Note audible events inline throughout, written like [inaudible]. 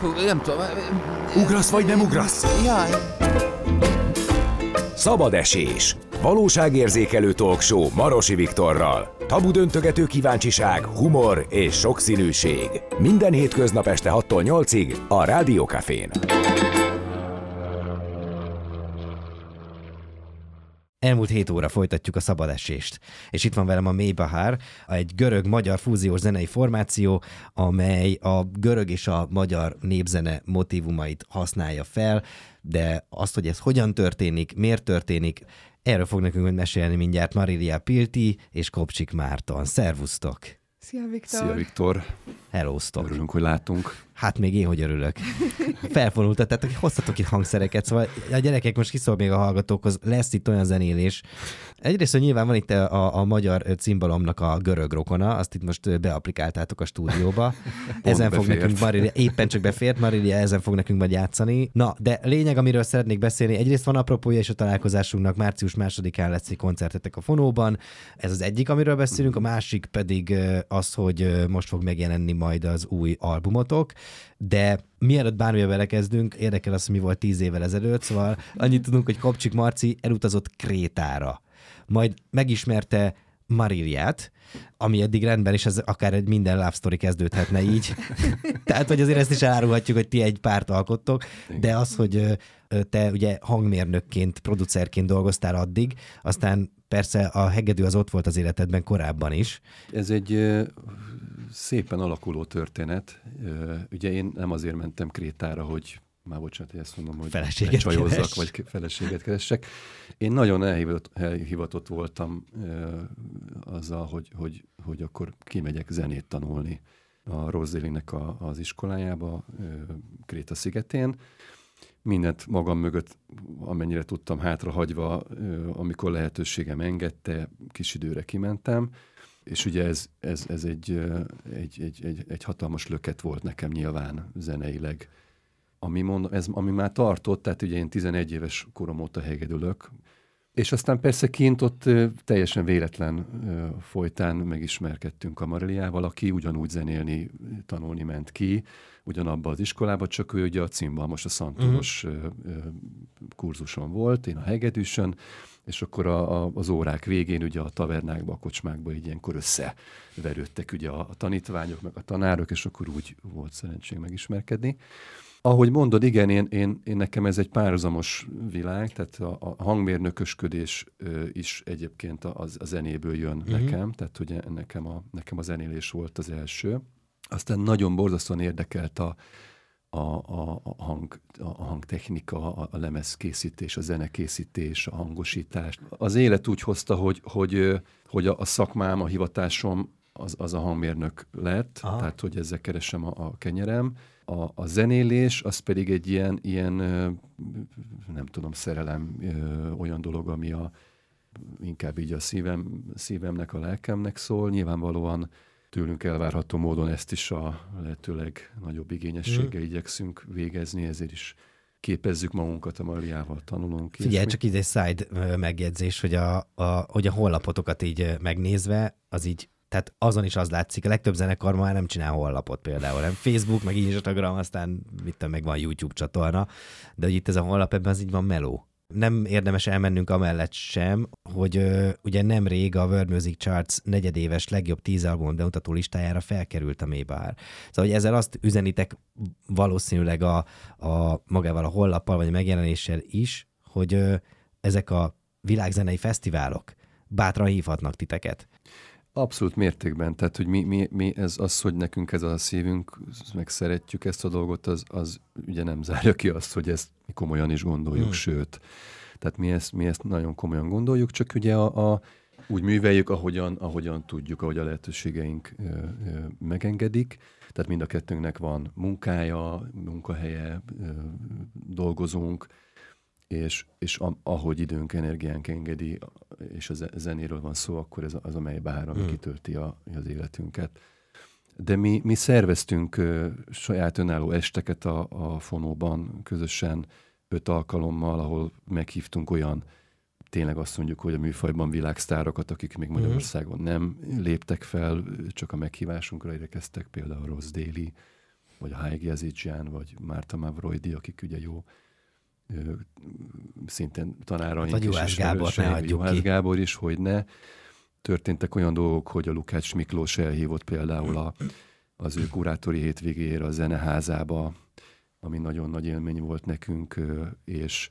Hú, nem tudom. Ugrasz vagy nem ugrasz? Jaj. Szabad esés. Valóságérzékelő talkshow Marosi Viktorral. Tabu döntögető kíváncsiság, humor és sokszínűség. Minden hétköznap este 6-tól 8-ig a Rádiókafén. Elmúlt hét óra folytatjuk a szabadesést. És itt van velem a Mélybahár, egy görög-magyar fúziós zenei formáció, amely a görög és a magyar népzene motivumait használja fel, de azt, hogy ez hogyan történik, miért történik, erről fog nekünk mesélni mindjárt Marilia Pilti és Kopcsik Márton. Szervusztok! Szia, Viktor! Szia, Viktor! Hellóztok! Örülünk, hogy látunk. Hát még én, hogy örülök. [laughs] Felfonultat, tehát hoztatok itt hangszereket, szóval a gyerekek most kiszól még a hallgatókhoz, lesz itt olyan zenélés. Egyrészt, hogy nyilván van itt a, a magyar cimbalomnak a görög rokona, azt itt most beaplikáltátok a stúdióba. [laughs] ezen fog befért. nekünk Marilia, éppen csak befért, Marilia ezen fog nekünk majd játszani. Na, de lényeg, amiről szeretnék beszélni, egyrészt van apropója és a találkozásunknak, március másodikán lesz egy koncertetek a Fonóban. Ez az egyik, amiről beszélünk, a másik pedig az, hogy most fog megjelenni majd az új albumotok, de mielőtt bármibe belekezdünk, érdekel az, hogy mi volt tíz évvel ezelőtt, szóval annyit tudunk, hogy Kopcsik Marci elutazott Krétára. Majd megismerte Mariliát, ami eddig rendben is, ez akár egy minden love story kezdődhetne így. [laughs] Tehát, hogy azért ezt is elárulhatjuk, hogy ti egy párt alkottok, de az, hogy te ugye hangmérnökként, producerként dolgoztál addig, aztán persze a hegedű az ott volt az életedben korábban is. Ez egy szépen alakuló történet. Ugye én nem azért mentem Krétára, hogy már bocsánat, hogy ezt mondom, hogy Feleséget csajozzak, vagy feleséget keressek. Én nagyon elhivatott, elhivatott voltam ö, azzal, hogy, hogy, hogy akkor kimegyek zenét tanulni a Rosélinek a, az iskolájába, ö, Kréta szigetén. Mindent magam mögött, amennyire tudtam hátrahagyva, ö, amikor lehetőségem engedte, kis időre kimentem, és ugye ez, ez, ez egy, egy, egy, egy, egy hatalmas löket volt nekem nyilván zeneileg. Ami, mond, ez, ami már tartott, tehát ugye én 11 éves korom óta hegedülök, és aztán persze kint ott teljesen véletlen folytán megismerkedtünk a Mariliával, aki ugyanúgy zenélni, tanulni ment ki, ugyanabba az iskolába, csak ő ugye a címbal most a szantúros uh-huh. kurzuson volt, én a hegedűsön, és akkor a, a, az órák végén ugye a tavernákba, a kocsmákba így ilyenkor összeverődtek ugye a, a tanítványok, meg a tanárok, és akkor úgy volt szerencség megismerkedni. Ahogy mondod, igen, én, én, én nekem ez egy párhuzamos világ, tehát a, a hangmérnökösködés ö, is egyébként a, a zenéből jön Mhm. uh-huh. nekem, tehát hogy nekem a, nekem a zenélés volt az első. Aztán nagyon borzasztóan érdekelt a, a, a, a, hang, a hangtechnika, a, a lemezkészítés, a zenekészítés, a hangosítás. Az élet úgy hozta, hogy, hogy, hogy a, a szakmám, a hivatásom az, az a hangmérnök lett, Aha. tehát hogy ezzel keresem a, a kenyerem. A, a zenélés az pedig egy ilyen, ilyen nem tudom, szerelem, olyan dolog, ami a, inkább így a szívem, szívemnek, a lelkemnek szól. Nyilvánvalóan tőlünk elvárható módon ezt is a lehetőleg nagyobb igényességgel igyekszünk végezni, ezért is képezzük magunkat a Mariával, tanulunk. Figyelj, ilyesmi. csak egy side megjegyzés, hogy a, a, hogy a honlapotokat így megnézve, az így, tehát azon is az látszik, a legtöbb zenekar már nem csinál honlapot például, nem Facebook, meg Instagram, aztán mit tudom, meg van YouTube csatorna, de hogy itt ez a honlap, ebben az így van meló. Nem érdemes elmennünk amellett sem, hogy ö, ugye nemrég a World Music Charts negyedéves legjobb tíz album bemutató listájára felkerült a Maybach. Szóval, hogy ezzel azt üzenitek valószínűleg a, a magával a honlappal, vagy a megjelenéssel is, hogy ö, ezek a világzenei fesztiválok bátran hívhatnak titeket. Abszolút mértékben, tehát hogy mi, mi, mi ez az, hogy nekünk ez a szívünk, meg szeretjük ezt a dolgot, az, az ugye nem zárja ki azt, hogy ezt mi komolyan is gondoljuk, Hmm. sőt. Tehát mi ezt, mi ezt nagyon komolyan gondoljuk, csak ugye a, a úgy műveljük, ahogyan, ahogyan tudjuk, ahogy a lehetőségeink ö, ö, megengedik. Tehát mind a kettőnknek van munkája, munkahelye, ö, dolgozunk, és, és a, ahogy időnk, energiánk engedi, és a ze- zenéről van szó, akkor ez a- az, amely bár, ami Hmm. hmm. kitölti a, az életünket. De mi, mi szerveztünk ö, saját önálló esteket a, a fonóban közösen öt alkalommal, ahol meghívtunk olyan tényleg azt mondjuk, hogy a műfajban világsztárokat, akik még Mhm. Magyarországon nem léptek fel, csak a meghívásunkra érkeztek, például Rossz Déli, vagy Haigi Azicsán, vagy Márta Mavroidi, akik ugye jó szintén tanáraink Hát, vagy Juhász Gábor, ne hagyjuk Juhász ki. Gábor is, hogy ne. Történtek olyan dolgok, hogy a Lukács Miklós elhívott például a, az ő kurátori hétvégére a zeneházába, ami nagyon nagy élmény volt nekünk, és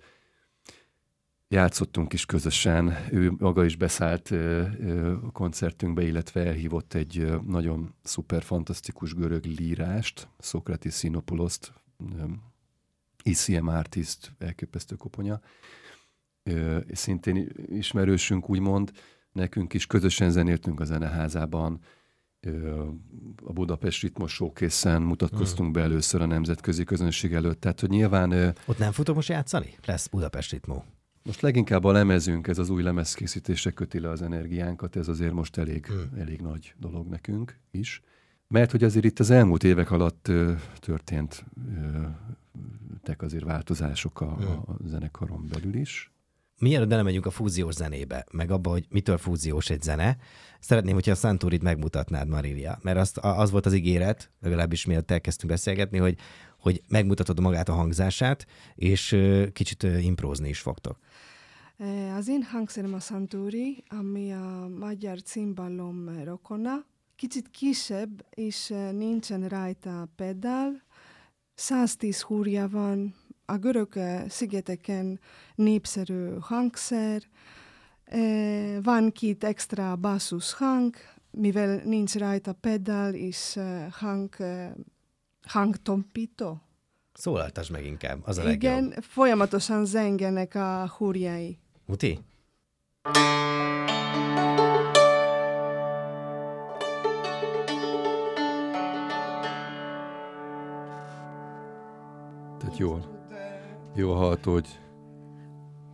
játszottunk is közösen. Ő maga is beszállt a koncertünkbe, illetve elhívott egy nagyon szuper, fantasztikus görög lírást, Sokratis Sinopoulos-t, ö, ICM artist, elképesztő koponya. Ö, szintén ismerősünk, úgymond, nekünk is közösen zenéltünk a zeneházában, Ö, a Budapest Ritmos showcase mutatkoztunk be először a nemzetközi közönség előtt, tehát hogy nyilván ö, Ott nem futok most játszani? Lesz Budapest ritmó. most leginkább a lemezünk, ez az új lemezkészítésre köti le az energiánkat, ez azért most elég, Hmm. elég nagy dolog nekünk is. Mert hogy azért itt az elmúlt évek alatt ö, történt ö, tek azért változások a, Hmm. a zenekaron belül is. Mielőtt belemegyünk a fúziós zenébe, meg abba, hogy mitől fúziós egy zene, szeretném, hogyha a Santurit megmutatnád, Marilia, mert azt, az volt az ígéret, legalábbis mielőtt elkezdtünk beszélgetni, hogy, hogy megmutatod magát a hangzását, és kicsit ö, imprózni is fogtok. Az én hangszerem a Santuri, ami a magyar cimbalom rokona. Kicsit kisebb, és nincsen rajta pedál. 110 húrja van, a görög szigeteken népszerű hangszer. Eh, Van két extra bassus hang, mivel nincs rajta pedál, és eh, hang, eh, hangtompító. Szólaltasd meg inkább, az a legjobb. Igen, folyamatosan zengenek a húrjai. Muti? Tehát jól, jól hallható, hogy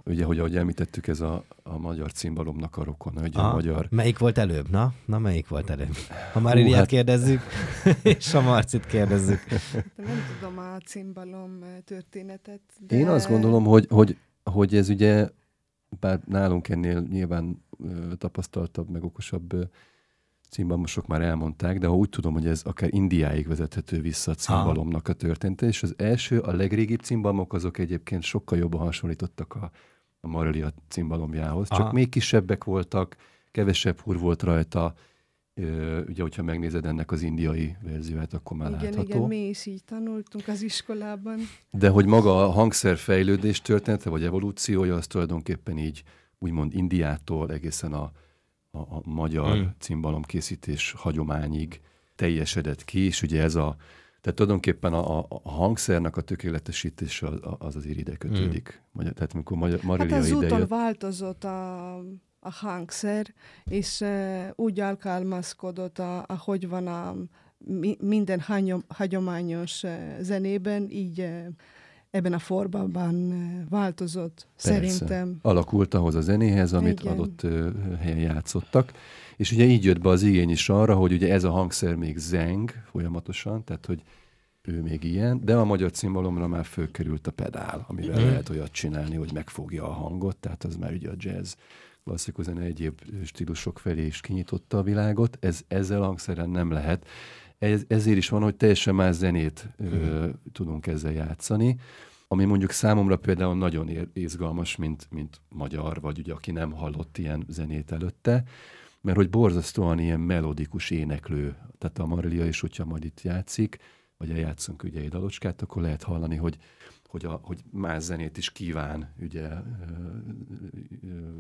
ugye, hogy ahogy említettük, ez a, a magyar cimbalomnak a rokona, ugye a Aha. magyar Melyik volt előbb? Na, na melyik volt előbb? Ha Mariliát hát- kérdezzük, [laughs] és a Marcit kérdezzük. Nem tudom a cimbalom eh, történetet. De Én azt gondolom, hogy, hogy, hogy ez ugye, bár nálunk ennél nyilván ö, tapasztaltabb, meg okosabb ö, cimbalmosok már elmondták, de ha úgy tudom, hogy ez akár Indiáig vezethető vissza a cimbalomnak a története, és az első, a legrégibb cimbalmok azok egyébként sokkal jobban hasonlítottak a, a Marelia cimbalomjához, csak Aha. még kisebbek voltak, kevesebb húr volt rajta, ö, ugye, hogyha megnézed ennek az indiai verzióját, akkor már Igen, látható. igen, mi is így tanultunk az iskolában. De hogy maga a hangszer fejlődés története, vagy evolúciója, az tulajdonképpen így úgymond Indiától egészen a, a, a magyar Mm. mm. cimbalomkészítés hagyományig teljesedett ki, és ugye ez a, tehát tulajdonképpen a, a, a hangszernek a tökéletesítése az az, azért ide kötődik. Mm. Magyar, tehát amikor Magyar, Hát Marilia az úton idejött, változott a, a hangszer, és uh, úgy alkalmazkodott, a, ahogy van a mi, minden hanyom, hagyományos zenében, így ebben a formában változott, Persze. szerintem. alakult ahhoz a zenéhez, amit Igen. Adott ö, helyen játszottak. És ugye így jött be az igény is arra, hogy ugye ez a hangszer még zeng folyamatosan, tehát hogy ő még ilyen, de a magyar cimbalomra már fölkerült a pedál, amivel Mhm. lehet olyat csinálni, hogy megfogja a hangot, tehát az már ugye a jazz klasszikus zene egyéb stílusok felé is kinyitotta a világot. Ez, ezzel a hangszerrel nem lehet. Ez, ezért is van, hogy teljesen más zenét ö, tudunk ezzel játszani ami mondjuk számomra például nagyon izgalmas, mint, mint magyar, vagy ugye aki nem hallott ilyen zenét előtte, mert hogy borzasztóan ilyen melodikus éneklő, tehát a Marilia is, hogyha majd itt játszik, vagy eljátszunk ugye egy dalocskát, akkor lehet hallani, hogy, hogy, a, hogy más zenét is kíván, ugye,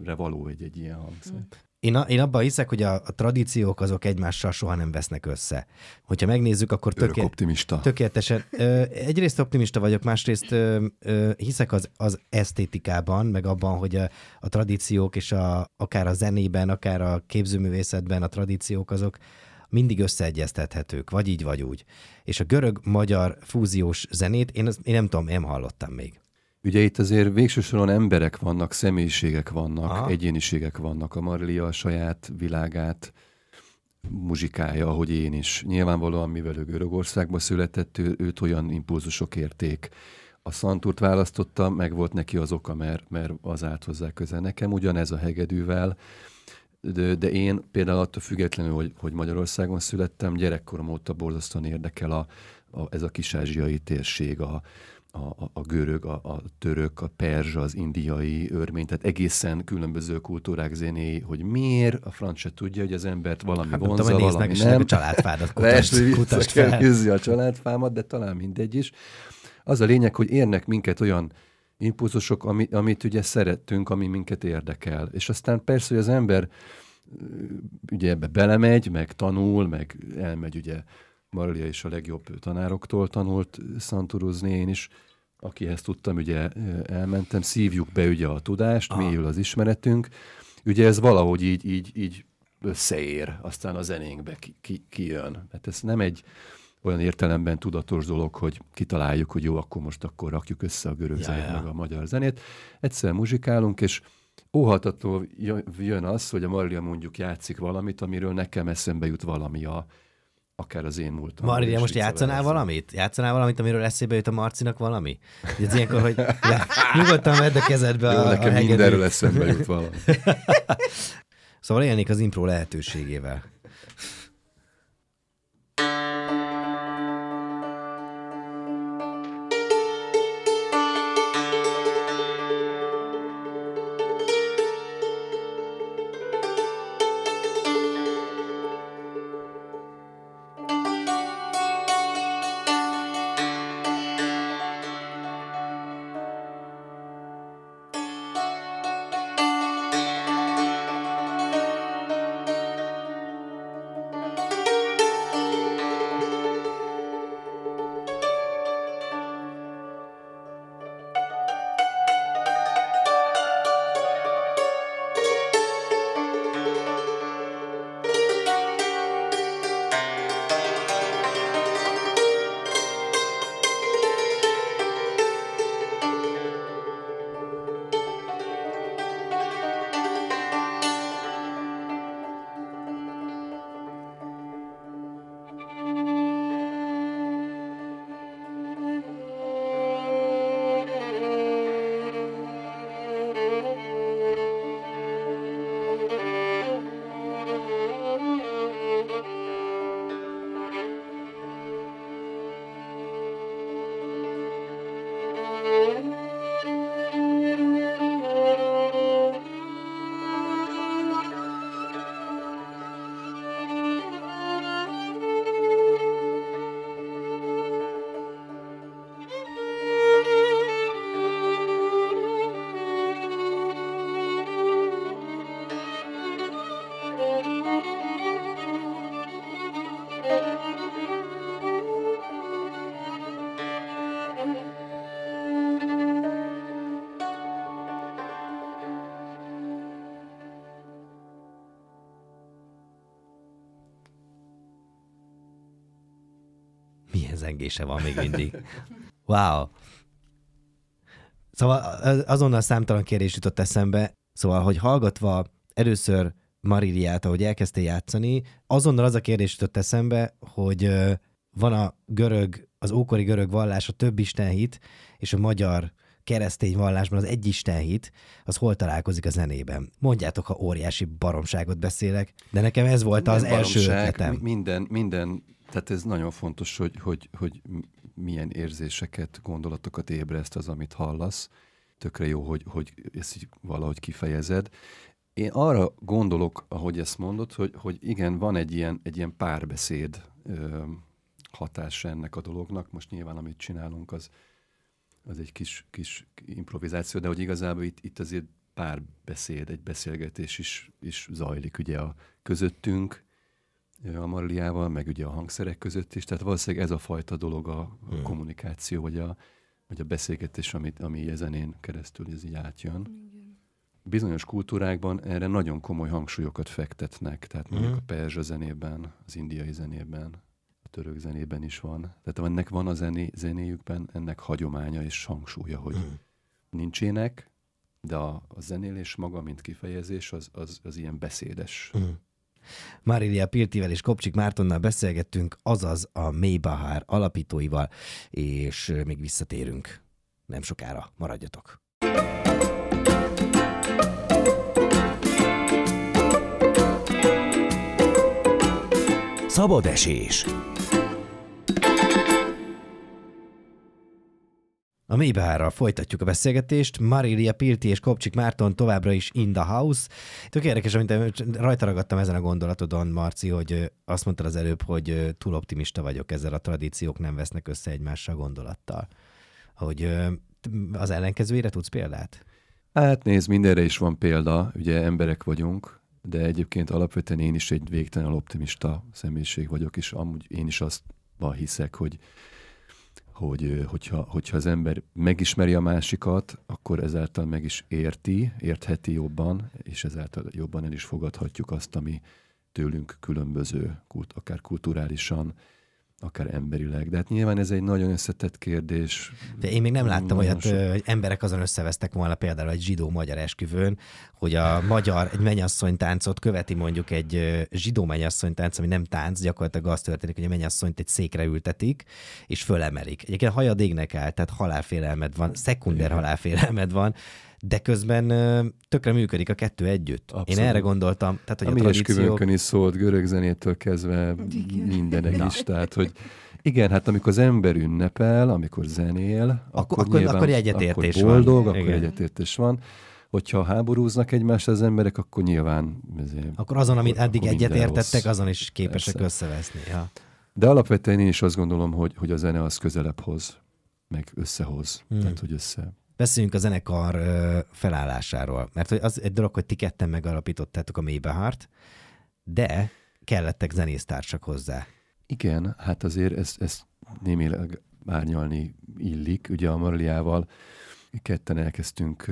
re való egy, egy ilyen hangszer. Én, a, én abban hiszek, hogy a, a tradíciók azok egymással soha nem vesznek össze. Hogyha megnézzük, akkor töké, optimista. tökéletesen. Ö, egyrészt optimista vagyok, másrészt ö, ö, hiszek az, az esztétikában, meg abban, hogy a, a tradíciók és a, akár a zenében, akár a képzőművészetben a tradíciók azok mindig összeegyeztethetők, vagy így, vagy úgy. És a görög-magyar fúziós zenét én, az, én nem tudom, nem hallottam még. Ugye itt azért végső soron emberek vannak, személyiségek vannak, Aha. Egyéniségek vannak. A Marilia a saját világát muzsikálja, ahogy én is. Nyilvánvalóan, mivel ő Görögországba született, ő, őt olyan impulzusok érték. A Szantúrt választotta, meg volt neki az oka, mert, mert az állt hozzá közel. Nekem ugyanez a hegedűvel, de, de én például attól függetlenül, hogy, hogy Magyarországon születtem, gyerekkorom óta borzasztóan érdekel a a, ez a kisázsiai térség, a, a, a görög, a, a török, a perzsa, az indiai örmény, tehát egészen különböző kultúrák zenéi, hogy miért, a franc se tudja, hogy az embert valami hát, vonza, tudom, valami nem. a családfádat [laughs] kutasd, kutasd fel. a családfámat, de talán mindegy is. Az a lényeg, hogy érnek minket olyan impulzusok, ami, amit ugye szerettünk, ami minket érdekel. És aztán persze, hogy az ember ugye ebbe belemegy, meg tanul, meg elmegy ugye Marlia is a legjobb tanároktól tanult szanturozni, én is, akihez tudtam, ugye elmentem, szívjuk be ugye a tudást, Aha. mélyül az ismeretünk. Ugye ez valahogy így, így, így összeér, aztán a zenénkbe ki, ki, kijön. Hát ez nem egy olyan értelemben tudatos dolog, hogy kitaláljuk, hogy jó, akkor most akkor rakjuk össze a görög ja, zenét, ja. meg a magyar zenét. Egyszer muzsikálunk, és óhatatlanul jön az, hogy a Marlia mondjuk játszik valamit, amiről nekem eszembe jut valami a, akár az én múltam. Maria, most játszanál lesz. valamit? Játszanál valamit, amiről eszébe jut a Marcinak valami? Ez ilyenkor, hogy le, nyugodtan vedd a kezedbe Jó, a, nekem a mindenről eszembe jut valami. [laughs] szóval élnék az impro lehetőségével. Zengése van még mindig. Wow. Szóval azonnal számtalan kérdés jutott eszembe, szóval, hogy hallgatva először Mariliát, ahogy elkezdte játszani, azonnal az a kérdés jutott eszembe, hogy van a görög, az ókori görög vallás, a több istenhit, és a magyar keresztény vallásban az egy istenhit, az hol találkozik a zenében? Mondjátok, ha óriási baromságot beszélek, de nekem ez volt az első ötletem. Minden, minden tehát ez nagyon fontos, hogy, hogy, hogy milyen érzéseket, gondolatokat ébreszt az, amit hallasz. Tökre jó, hogy, hogy ezt így valahogy kifejezed. Én arra gondolok, ahogy ezt mondod, hogy, hogy igen, van egy ilyen, egy ilyen párbeszéd ö, hatása ennek a dolognak. Most nyilván, amit csinálunk, az, az egy kis, kis improvizáció, de hogy igazából itt, itt azért párbeszéd, egy beszélgetés is, is zajlik ugye a közöttünk, a Marliával, meg ugye a hangszerek között is, tehát valószínűleg ez a fajta dolog a, hmm. kommunikáció, vagy a, vagy a beszélgetés, amit, ami ezenén keresztül ez így átjön. Igen. Bizonyos kultúrákban erre nagyon komoly hangsúlyokat fektetnek, tehát mondjuk hmm. a perzsa zenében, az indiai zenében, a török zenében is van. Tehát ennek van a zené, zenéjükben ennek hagyománya és hangsúlya, hogy hmm. nincs ének, de a, a zenélés maga, mint kifejezés, az, az, az ilyen beszédes. Hmm Marilia Pirtivel és Kopcsik Mártonnal beszélgettünk, azaz a Maybahar alapítóival, és még visszatérünk. Nem sokára, maradjatok! Szabad esés. A Mélybehárral folytatjuk a beszélgetést. Marilia Pilti és Kopcsik Márton továbbra is in the house. Tök érdekes, amit rajta ragadtam ezen a gondolatodon, Marci, hogy azt mondtad az előbb, hogy túl optimista vagyok ezzel, a tradíciók nem vesznek össze egymással gondolattal. Hogy az ellenkezőjére tudsz példát? Hát nézd, mindenre is van példa, ugye emberek vagyunk, de egyébként alapvetően én is egy végtelen optimista személyiség vagyok, és amúgy én is azt hiszek, hogy hogy hogyha, hogyha az ember megismeri a másikat, akkor ezáltal meg is érti, értheti jobban, és ezáltal jobban el is fogadhatjuk azt, ami tőlünk különböző, akár kulturálisan, akár emberileg. De hát nyilván ez egy nagyon összetett kérdés. De én még nem láttam olyat, hogy emberek azon összevesztek volna például egy zsidó-magyar esküvőn, hogy a magyar egy mennyasszony táncot követi mondjuk egy zsidó mennyasszony tánc, ami nem tánc, gyakorlatilag az történik, hogy a mennyasszonyt egy székre ültetik, és fölemelik. Egyébként hajad égnek áll, tehát halálfélelmed van, szekunder halálfélelmed van, de közben tökre működik a kettő együtt. Abszolút. Én erre gondoltam. Tehát, hogy a, a mi tradíciók... is szólt, görög zenétől kezdve mindenek is. Tehát, hogy igen, hát amikor az ember ünnepel, amikor zenél, akkor, akkor, nyilván, akkor egyetértés akkor boldog, van. akkor igen. egyetértés van. Hogyha háborúznak egymás az emberek, akkor nyilván... Ezért, akkor azon, amit eddig egyetértettek, azon is képesek Persze. összeveszni. Ja. De alapvetően én is azt gondolom, hogy, hogy a zene az közelebb hoz, meg összehoz. Hmm. Tehát, hogy össze Beszéljünk a zenekar felállásáról, mert az egy dolog, hogy ti ketten megalapítottátok a Mélybehart, de kellettek zenésztársak hozzá. Igen, hát azért ezt, ezt némileg árnyalni illik. Ugye a Marliával ketten elkezdtünk,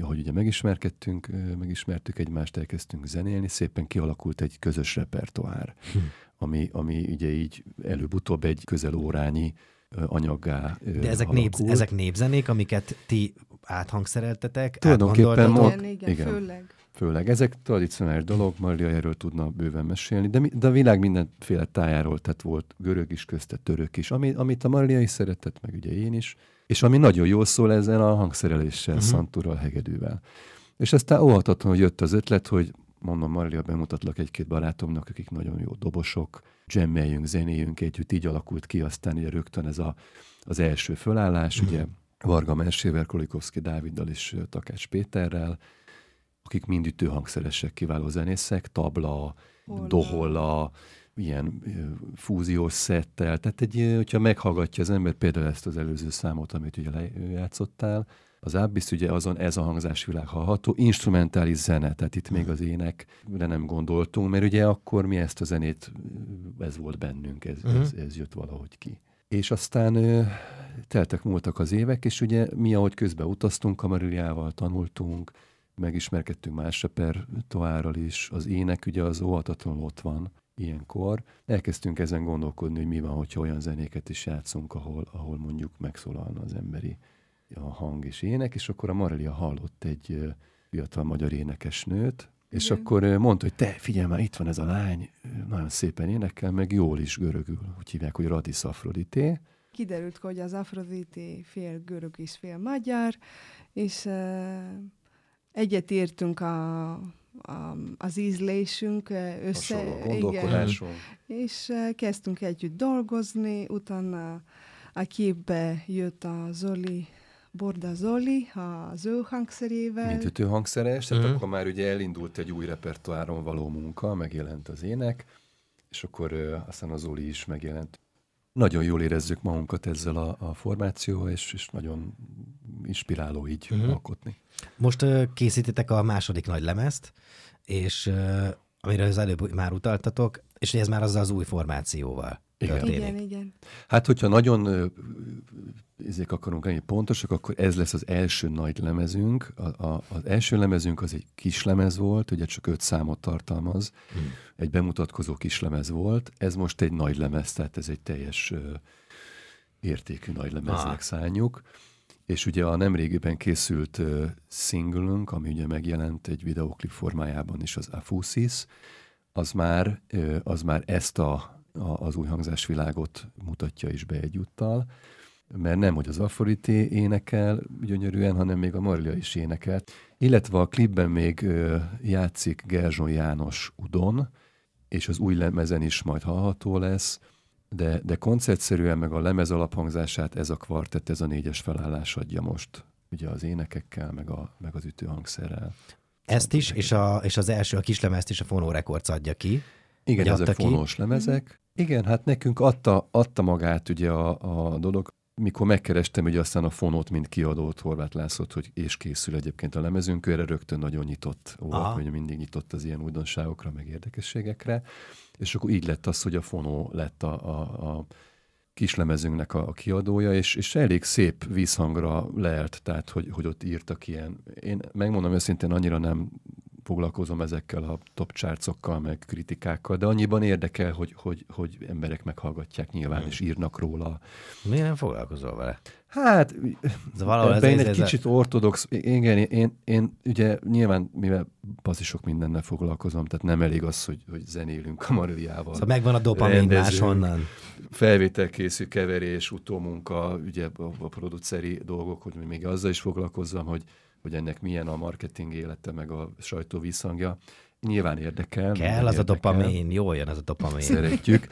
hogy ugye megismerkedtünk, megismertük egymást, elkezdtünk zenélni, szépen kialakult egy közös repertoár, hm. ami, ami ugye így előbb-utóbb egy közel órányi anyaggá De ezek, nép, ezek népzenék, amiket ti áthangszereltetek, Tulajdonképpen mond, igen, igen, igen, főleg. Főleg. Ezek tradicionális dolog, Maria erről tudna bőven mesélni, de, de a világ mindenféle tájáról, tehát volt görög is közte, török is, ami, amit a Maria is szeretett, meg ugye én is, és ami nagyon jól szól ezzel a hangszereléssel, uh-huh. szantúrral, hegedűvel. És aztán óhatatlanul jött az ötlet, hogy mondom, Maria, bemutatlak egy-két barátomnak, akik nagyon jó dobosok, jammeljünk, zenéjünk együtt, így alakult ki aztán ugye rögtön ez a, az első fölállás, mm. ugye Varga Merséver, Kolikovszki Dáviddal és Takács Péterrel, akik mind ütőhangszeresek, kiváló zenészek, tabla, Holla. doholla, ilyen fúziós szettel. Tehát egy, hogyha meghallgatja az ember például ezt az előző számot, amit ugye lejátszottál, az Abyss ugye azon ez a hangzásvilág hallható, instrumentális zene, tehát itt még az énekre nem gondoltunk, mert ugye akkor mi ezt a zenét, ez volt bennünk, ez, uh-huh. ez, ez jött valahogy ki. És aztán teltek múltak az évek, és ugye mi, ahogy közben utaztunk kamerujával, tanultunk, megismerkedtünk más repertoárral is, az ének ugye az óhatatlanul ott van ilyenkor. Elkezdtünk ezen gondolkodni, hogy mi van, hogyha olyan zenéket is játszunk, ahol, ahol mondjuk megszólalna az emberi a hang és ének, és akkor a Marelia hallott egy fiatal magyar énekesnőt, és Igen. akkor mondta, hogy te, figyelj már, itt van ez a lány, nagyon szépen énekel, meg jól is görögül, úgy hívják, hogy Radis Afrodité. Kiderült, hogy az Afrodité fél görög és fél magyar, és uh, egyet értünk a, a, az ízlésünk össze. Igen, és uh, kezdtünk együtt dolgozni, utána a képbe jött a Zoli Borda Zoli az ő hangszerével. Mint ütőhangszeres, tehát uh-huh. akkor már ugye elindult egy új repertoáron való munka, megjelent az ének, és akkor uh, aztán az Zoli is megjelent. Nagyon jól érezzük magunkat ezzel a, a formációval, és, és nagyon inspiráló így uh-huh. alkotni. Most uh, készítitek a második nagy lemezt, és uh, amire az előbb már utaltatok, és ez már azzal az új formációval. Igen. igen, igen. Hát, hogyha nagyon ezek akarunk lenni pontosak, akkor ez lesz az első nagy lemezünk. A, a, az első lemezünk az egy kis lemez volt, ugye csak öt számot tartalmaz, hmm. egy bemutatkozó kis lemez volt. Ez most egy nagy lemez, tehát ez egy teljes ö, értékű nagy lemeznek ah. szálljuk. És ugye a nemrégiben készült uh, singlünk, ami ugye megjelent egy videoklip formájában is, az Afusis, az már, uh, az már ezt a a, az új hangzásvilágot mutatja is be egyúttal, mert nem, hogy az Afrodité énekel gyönyörűen, hanem még a Marlia is énekel. Illetve a klipben még ö, játszik Gerzson János Udon, és az új lemezen is majd hallható lesz. de, de koncertszerűen meg a lemez alaphangzását ez a kvartett, ez a négyes felállás adja most, ugye az énekekkel, meg, a, meg az ütőhangszerrel. Ezt is, és, a, és az első, a kislemezt is a Fono Records adja ki. Igen, ezek fonós lemezek. Igen, hát nekünk adta, adta magát ugye a, a dolog. Mikor megkerestem ugye aztán a fonót, mint kiadót, Horváth Lászlót, hogy és készül egyébként a lemezünk, erre rögtön nagyon nyitott volt, hogy mindig nyitott az ilyen újdonságokra, meg érdekességekre, és akkor így lett az, hogy a fonó lett a, a, a kislemezünknek a, a kiadója, és, és elég szép vízhangra leelt, tehát hogy, hogy ott írtak ilyen. Én megmondom őszintén, annyira nem foglalkozom ezekkel a top chartsokkal, meg kritikákkal, de annyiban érdekel, hogy, hogy, hogy emberek meghallgatják nyilván, hmm. és írnak róla. Miért nem foglalkozol vele? Hát, ez valahol ez, én egy ez kicsit a... ortodox, igen, én, én, én ugye nyilván, mivel sok mindennel foglalkozom, tehát nem elég az, hogy, hogy zenélünk a Mariliával. Szóval megvan a dopamin máshonnan. Felvétel készül, keverés, utómunka, ugye a, a produceri dolgok, hogy még azzal is foglalkozzam, hogy hogy ennek milyen a marketing élete, meg a sajtó visszhangja. Nyilván érdekel. Kell az érdekel. a dopamin, jó jön az a dopamin. Szeretjük.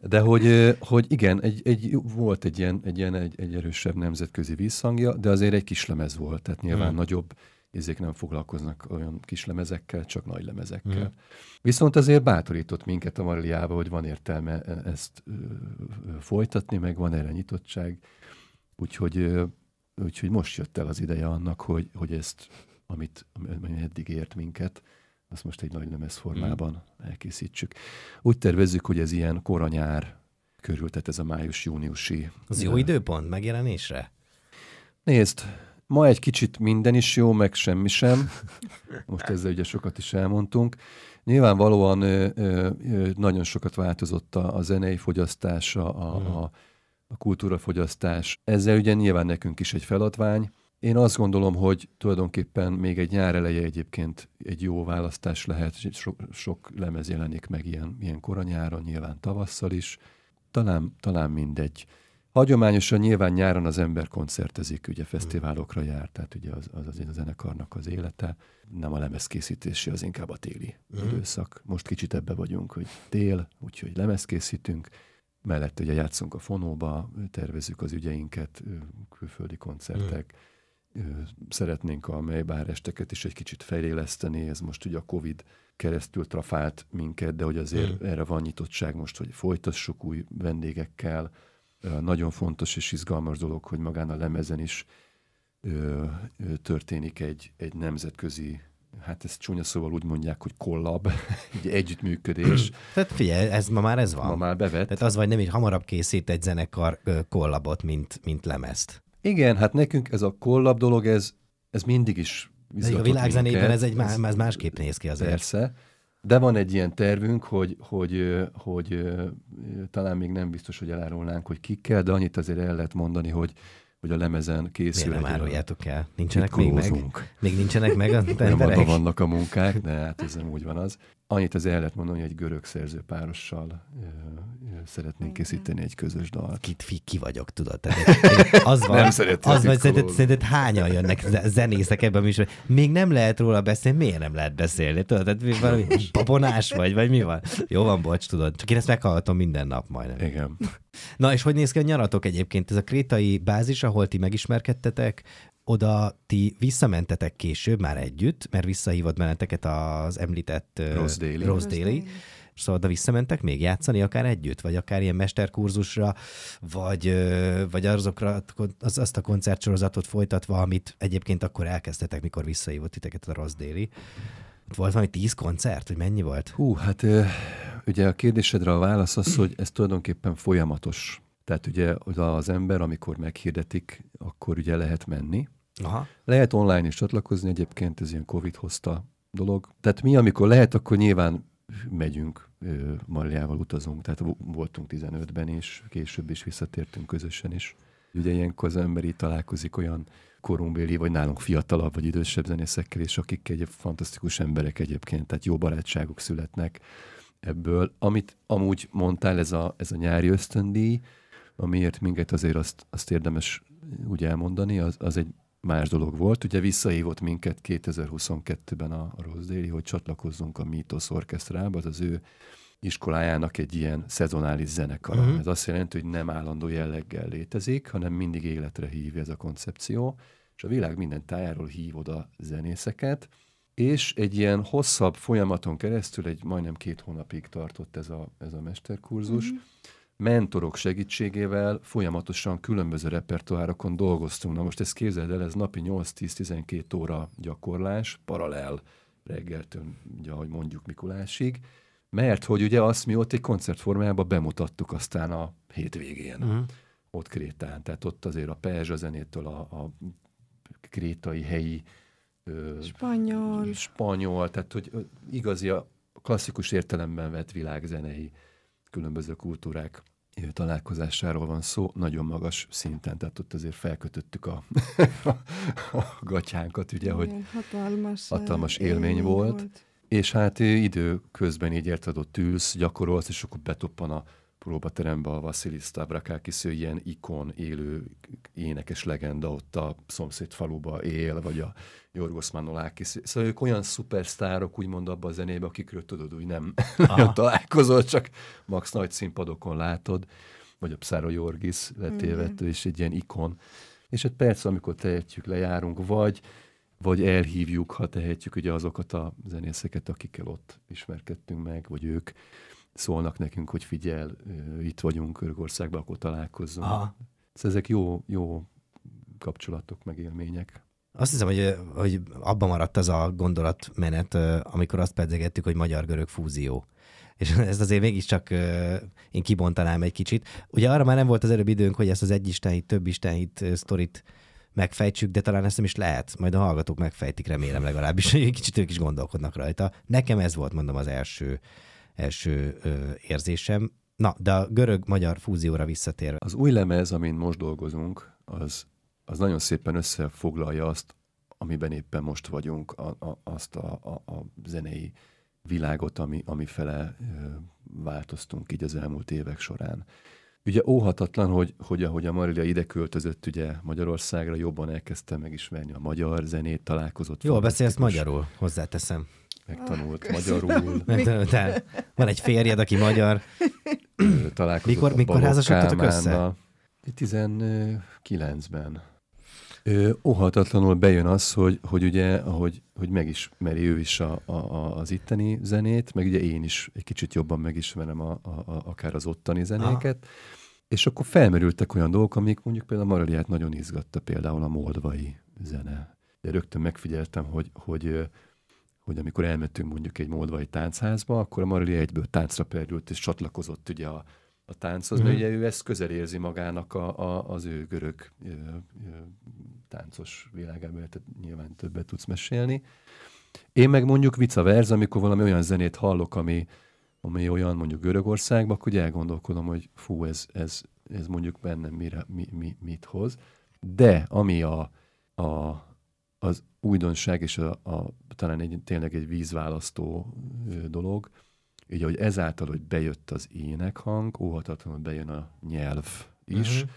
De hogy, hogy igen, egy, egy, volt egy ilyen, egy, ilyen egy, egy erősebb nemzetközi visszhangja, de azért egy kis lemez volt, tehát nyilván hmm. nagyobb ezek nem foglalkoznak olyan kis lemezekkel, csak nagy lemezekkel. Hmm. Viszont azért bátorított minket a Marliába, hogy van értelme e, ezt ö, ö, folytatni, meg van erre nyitottság. Úgyhogy ö, Úgyhogy most jött el az ideje annak, hogy, hogy ezt, amit, amit eddig ért minket, azt most egy nagy lemez formában mm. elkészítsük. Úgy tervezzük, hogy ez ilyen koranyár körül, tehát ez a május-júniusi. Az jó időpont megjelenésre? Nézd, ma egy kicsit minden is jó, meg semmi sem. [laughs] Most ezzel ugye sokat is elmondtunk. Nyilvánvalóan ö, ö, ö, nagyon sokat változott a, a zenei fogyasztása, a, mm. a a kultúrafogyasztás. Ezzel ugye nyilván nekünk is egy feladvány. Én azt gondolom, hogy tulajdonképpen még egy nyár eleje egyébként egy jó választás lehet, sok, sok lemez jelenik meg ilyen, ilyen koranyáron, nyilván tavasszal is. Talán, talán mindegy. Hagyományosan nyilván nyáron az ember koncertezik, ugye fesztiválokra jár, tehát ugye az, az, az a zenekarnak az élete. Nem a lemezkészítési, az inkább a téli mm. időszak. Most kicsit ebbe vagyunk, hogy tél, úgyhogy lemezkészítünk mellett ugye játszunk a fonóba, tervezzük az ügyeinket, külföldi koncertek, mm. szeretnénk a melybár esteket is egy kicsit fejléleszteni, ez most ugye a Covid keresztül trafált minket, de hogy azért mm. erre van nyitottság most, hogy folytassuk új vendégekkel. Nagyon fontos és izgalmas dolog, hogy magán a lemezen is történik egy, egy nemzetközi hát ezt csúnya szóval úgy mondják, hogy kollab, [laughs] egy együttműködés. Tehát figyelj, ez ma már ez van. Ma már bevet. Tehát az vagy nem, hogy hamarabb készít egy zenekar kollabot, mint, mint lemezt. Igen, hát nekünk ez a kollab dolog, ez, ez mindig is a világzenében ez egy ez, ez másképp néz ki azért. Persze. De van egy ilyen tervünk, hogy, hogy, hogy, hogy talán még nem biztos, hogy elárulnánk, hogy kikkel, de annyit azért el lehet mondani, hogy hogy a lemezen készül. Miért nem áruljátok el? Nincsenek még meg? Még nincsenek meg az emberek? vannak a munkák, de hát ez nem úgy van az. Annyit az el lehet mondani, hogy egy görög szerző párossal szeretnénk készíteni egy közös dalt. Kit, fi, ki vagyok, tudod? Tehát, [laughs] az van, nem az van szerinted, szerinted hányan jönnek zenészek ebben a műsorban? Még nem lehet róla beszélni, miért nem lehet beszélni? Tudod, tehát valami [laughs] babonás vagy, vagy mi van? Jó van, bocs, tudod. Csak én ezt meghallgatom minden nap majdnem. Igen. Na, és hogy néz ki a nyaratok egyébként? Ez a krétai bázis, ahol ti megismerkedtetek, oda ti visszamentetek később már együtt, mert visszahívott benneteket az említett Rose Daily. Rose Daily. Szóval oda visszamentek még játszani, akár együtt, vagy akár ilyen mesterkurzusra, vagy, vagy azokra, az, azt a koncertsorozatot folytatva, amit egyébként akkor elkezdtetek, mikor visszahívott titeket a Rose Daily. Volt valami tíz koncert, hogy mennyi volt? Hú, hát ugye a kérdésedre a válasz az, hogy ez tulajdonképpen folyamatos. Tehát ugye az ember, amikor meghirdetik, akkor ugye lehet menni. Aha. Lehet online is csatlakozni, egyébként ez ilyen Covid hozta dolog. Tehát mi, amikor lehet, akkor nyilván megyünk, Marliával utazunk, tehát voltunk 15-ben is, később is visszatértünk közösen is. Ugye ilyenkor az ember így találkozik olyan korumbéli, vagy nálunk fiatalabb, vagy idősebb zenészekkel, és akik egy fantasztikus emberek egyébként, tehát jó barátságok születnek ebből. Amit amúgy mondtál, ez a, ez a nyári ösztöndíj, amiért minket azért azt, azt érdemes úgy elmondani, az, az egy más dolog volt. Ugye visszahívott minket 2022-ben a Rose Daily, hogy csatlakozzunk a Mythos Orchestrába, az az ő iskolájának egy ilyen szezonális zenekara. Uh-huh. Ez azt jelenti, hogy nem állandó jelleggel létezik, hanem mindig életre hívja ez a koncepció, és a világ minden tájáról hív oda zenészeket, és egy ilyen hosszabb folyamaton keresztül, egy majdnem két hónapig tartott ez a, ez a mesterkurzus, uh-huh. Mentorok segítségével folyamatosan különböző repertoárokon dolgoztunk. Na most ezt képzeld el, ez napi 8-10-12 óra gyakorlás, paralel reggeltől, ugye, ahogy mondjuk Mikulásig, mert hogy ugye azt mi ott egy koncertformájában bemutattuk aztán a hétvégén, uh-huh. ott Krétán. Tehát ott azért a Perzsa zenétől a, a krétai helyi ö, Spanyol. spanyol, tehát hogy igazi a klasszikus értelemben vett világzenei különböző kultúrák ö, találkozásáról van szó, nagyon magas szinten, tehát ott azért felkötöttük a, [laughs] a gatyánkat, ugye, hogy Igen, hatalmas, hatalmas eh, élmény volt. és hát ö, idő közben így érted, ott ülsz, gyakorolsz, és akkor betoppan a próbaterembe a Vasilis Stavrakakis, ő ilyen ikon, élő énekes legenda ott a szomszéd faluba él, vagy a Jorgos Manolakis. Szóval ők olyan szupersztárok, úgymond abban a zenébe, akikről tudod, úgy nem, [laughs] nem találkozol, csak max nagy színpadokon látod, vagy a Pszára Jorgis letévet, Igen. és egy ilyen ikon. És hát persze, amikor tehetjük, lejárunk, vagy vagy elhívjuk, ha tehetjük ugye azokat a zenészeket, akikkel ott ismerkedtünk meg, vagy ők szólnak nekünk, hogy figyel, itt vagyunk Örgországban, akkor találkozzunk. Aha. Szóval ezek jó, jó kapcsolatok, meg élmények. Azt hiszem, hogy, hogy abban maradt az a gondolatmenet, amikor azt pedzegettük, hogy magyar-görög fúzió. És [laughs] ezt azért mégiscsak én kibontanám egy kicsit. Ugye arra már nem volt az előbb időnk, hogy ezt az egy istenhit, több istenhit sztorit megfejtsük, de talán ezt nem is lehet. Majd a hallgatók megfejtik, remélem legalábbis, [laughs] hogy egy kicsit ők is gondolkodnak rajta. Nekem ez volt, mondom, az első, első érzésem. Na, de a görög-magyar fúzióra visszatérve. Az új lemez, amin most dolgozunk, az, az nagyon szépen összefoglalja azt, amiben éppen most vagyunk, a, a, azt a, a, a zenei világot, ami, ami fele ö, változtunk így az elmúlt évek során. Ugye óhatatlan, hogy, hogy ahogy a Marilia ide költözött ugye Magyarországra, jobban elkezdte megismerni a magyar zenét, találkozott. Jól beszélsz magyarul, hozzáteszem. Megtanult Ah, magyarul, Te, van egy férjed, aki magyar. találkozott Mikor- a mikor házasodtatok össze? Kálmánnal. 19-ben. Ö, óhatatlanul bejön az, hogy, hogy ugye, ahogy, hogy megismeri ő is a, a, a, az itteni zenét, meg ugye én is egy kicsit jobban megismerem a, a, a, akár az ottani zenéket, és akkor felmerültek olyan dolgok, amik mondjuk például Maraliát nagyon izgatta, például a moldvai zene. De rögtön megfigyeltem, hogy, hogy, hogy amikor elmentünk mondjuk egy moldvai táncházba, akkor a Maralia egyből táncra perdült, és csatlakozott ugye a, a tánchoz, mert Mhm. ugye ő ezt közel érzi magának a, a, az ő görög ö, ö, táncos világában, tehát nyilván többet tudsz mesélni. Én meg mondjuk vice versa, amikor valami olyan zenét hallok, ami, ami olyan mondjuk Görögországban, akkor ugye elgondolkodom, hogy fú, ez, ez, ez mondjuk bennem mire, mi, mi, mit hoz. De ami a, a, az újdonság és a, a, talán egy, tényleg egy vízválasztó dolog, így hogy ezáltal, hogy bejött az énekhang, óhatatlanul bejön a nyelv is. Mhm.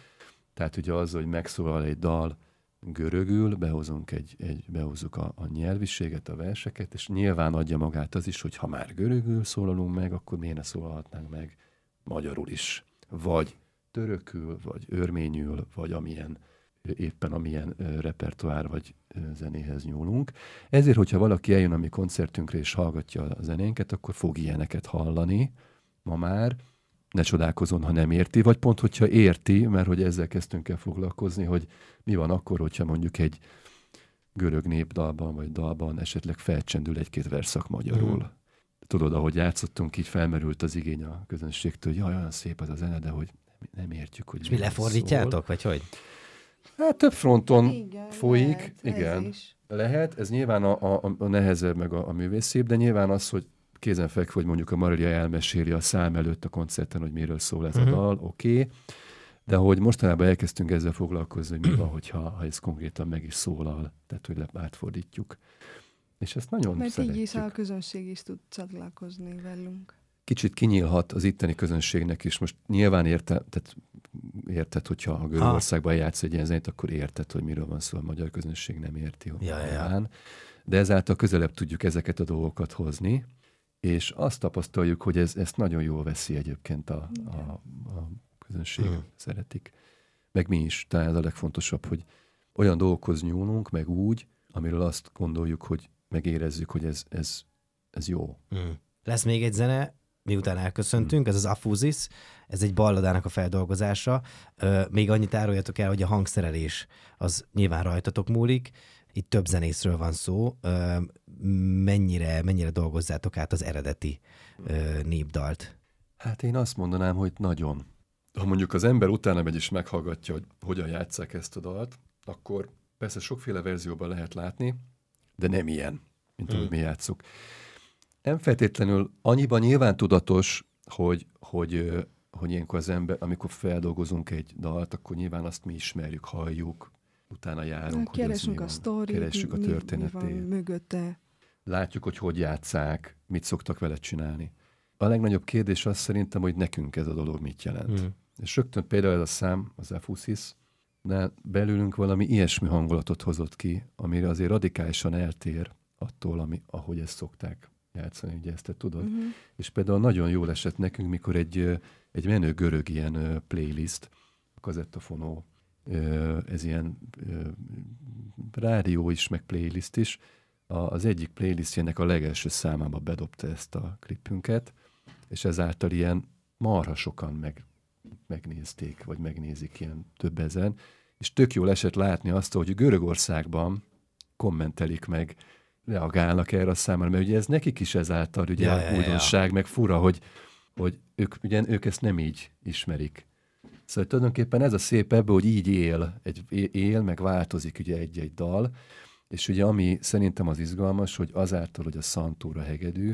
Tehát ugye az, hogy megszólal egy dal görögül, behozunk egy, egy, behozzuk a, a nyelviséget, a verseket, és nyilván adja magát az is, hogy ha már görögül szólalunk meg, akkor miért ne szólalhatnánk meg magyarul is. Vagy törökül, vagy örményül, vagy amilyen éppen amilyen repertoár vagy zenéhez nyúlunk. Ezért, hogyha valaki eljön a mi koncertünkre és hallgatja a zenénket, akkor fog ilyeneket hallani ma már, ne csodálkozon, ha nem érti, vagy pont, hogyha érti, mert hogy ezzel kezdtünk el foglalkozni, hogy mi van akkor, hogyha mondjuk egy görög népdalban vagy dalban esetleg felcsendül egy-két verszak magyarul. Mhm. Tudod, ahogy játszottunk, így felmerült az igény a közönségtől, hogy jaj, olyan szép az a zene, de hogy nem, értjük, hogy És mi lefordítjátok, vagy hogy? Hát több fronton Igen, folyik, lehet, ez igen. is. Lehet, ez nyilván a, a, a nehezebb, meg a, a művészébb, de nyilván az, hogy kézenfekvő, hogy mondjuk a Marilia elmeséli a szám előtt a koncerten, hogy miről szól ez Mhm. a dal, oké. Okay. De hogy mostanában elkezdtünk ezzel foglalkozni, hogy mi van, hogyha ha ez konkrétan meg is szólal, tehát hogy le- átfordítjuk. És ezt nagyon Mert így is szeretjük. a közönség is tud csatlakozni velünk. Kicsit kinyílhat az itteni közönségnek is. Most nyilván érte, tehát érted, hogyha a Görögországban játsz egy ilyen zenét, akkor érted, hogy miről van szó, a magyar közönség nem érti. Ja, ja, ja. De ezáltal közelebb tudjuk ezeket a dolgokat hozni, és azt tapasztaljuk, hogy ez, ezt nagyon jól veszi egyébként a, a, a közönség, Mhm. szeretik. Meg mi is, tehát ez a legfontosabb, hogy olyan dolgokhoz nyúlunk, meg úgy, amiről azt gondoljuk, hogy megérezzük, hogy ez, ez, ez jó. Mm. Lesz még egy zene, miután elköszöntünk, ez az Afuzis, ez egy balladának a feldolgozása. Még annyit áruljatok el, hogy a hangszerelés az nyilván rajtatok múlik. Itt több zenészről van szó. Mennyire, mennyire dolgozzátok át az eredeti népdalt? Hát én azt mondanám, hogy nagyon. Ha mondjuk az ember utána megy és meghallgatja, hogy hogyan játsszák ezt a dalt, akkor persze sokféle verzióban lehet látni, de nem ilyen, mint ahogy mi játszuk. Nem feltétlenül annyiban nyilván tudatos, hogy, hogy, hogy ilyenkor az ember, amikor feldolgozunk egy dalt, akkor nyilván azt mi ismerjük, halljuk, utána járunk, ez mi Keresünk a sztorit, Keressük a mi, mi van történetét mögötte. látjuk, hogy hogy játszák, mit szoktak vele csinálni. A legnagyobb kérdés az szerintem, hogy nekünk ez a dolog mit jelent. Mm. És rögtön például ez a szám, az Efusis, de belülünk valami ilyesmi hangulatot hozott ki, amire azért radikálisan eltér attól, ami, ahogy ezt szokták játszani, ugye ezt te tudod. Uh-huh. És például nagyon jól esett nekünk, mikor egy, egy menő görög ilyen playlist, a kazettafonó, ez ilyen rádió is, meg playlist is, az egyik playlistjének a legelső számába bedobta ezt a klipünket, és ezáltal ilyen marha sokan meg, megnézték, vagy megnézik ilyen több ezen, és tök jól esett látni azt, hogy Görögországban kommentelik meg, reagálnak erre a számára, mert ugye ez nekik is ezáltal ugye Ja, ja, ja, ja. újdonság, meg fura, hogy, hogy ők, ugye, ők ezt nem így ismerik. Szóval tulajdonképpen ez a szép ebbe, hogy így él, egy, él, meg változik ugye egy-egy dal, és ugye ami szerintem az izgalmas, hogy azáltal, hogy a szantúra hegedű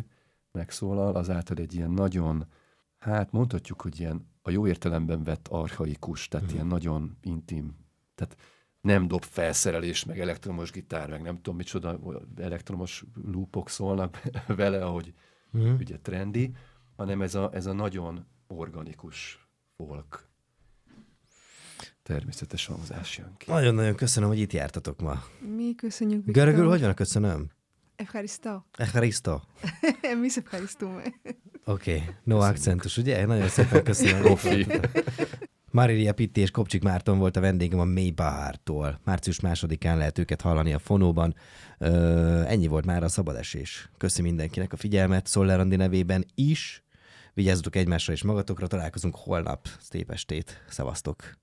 megszólal, azáltal egy ilyen nagyon, hát mondhatjuk, hogy ilyen a jó értelemben vett archaikus, tehát Mhm. ilyen nagyon intim, tehát nem dob felszerelés, meg elektromos gitár, meg nem tudom micsoda, elektromos lúpok szólnak [laughs] vele, ahogy mm. ugye trendi, hanem ez a, ez a nagyon organikus folk természetes hangzás jön ki. Nagyon-nagyon köszönöm, hogy itt jártatok ma. Mi köszönjük. Viktor. Görögül hogy van a köszönöm? Echaristo. Echaristo. [laughs] Mi szép Oké, no köszönjük. akcentus, ugye? Nagyon szépen köszönöm. [laughs] Marilia Pitti és Kopcsik Márton volt a vendégem a Mély Bahártól. Március másodikán lehet őket hallani a fonóban. Ö, ennyi volt már a szabadesés. Köszi mindenkinek a figyelmet, Szoller Andi nevében is. Vigyázzatok egymásra és magatokra, találkozunk holnap. Szép estét, szevasztok!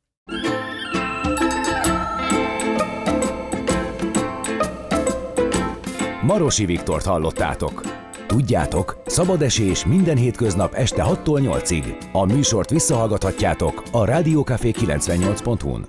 Marosi Viktort hallottátok. Tudjátok, szabad esés minden hétköznap este 6-tól 8-ig. A műsort visszahallgathatjátok a Rádiókafé 98.hu-n.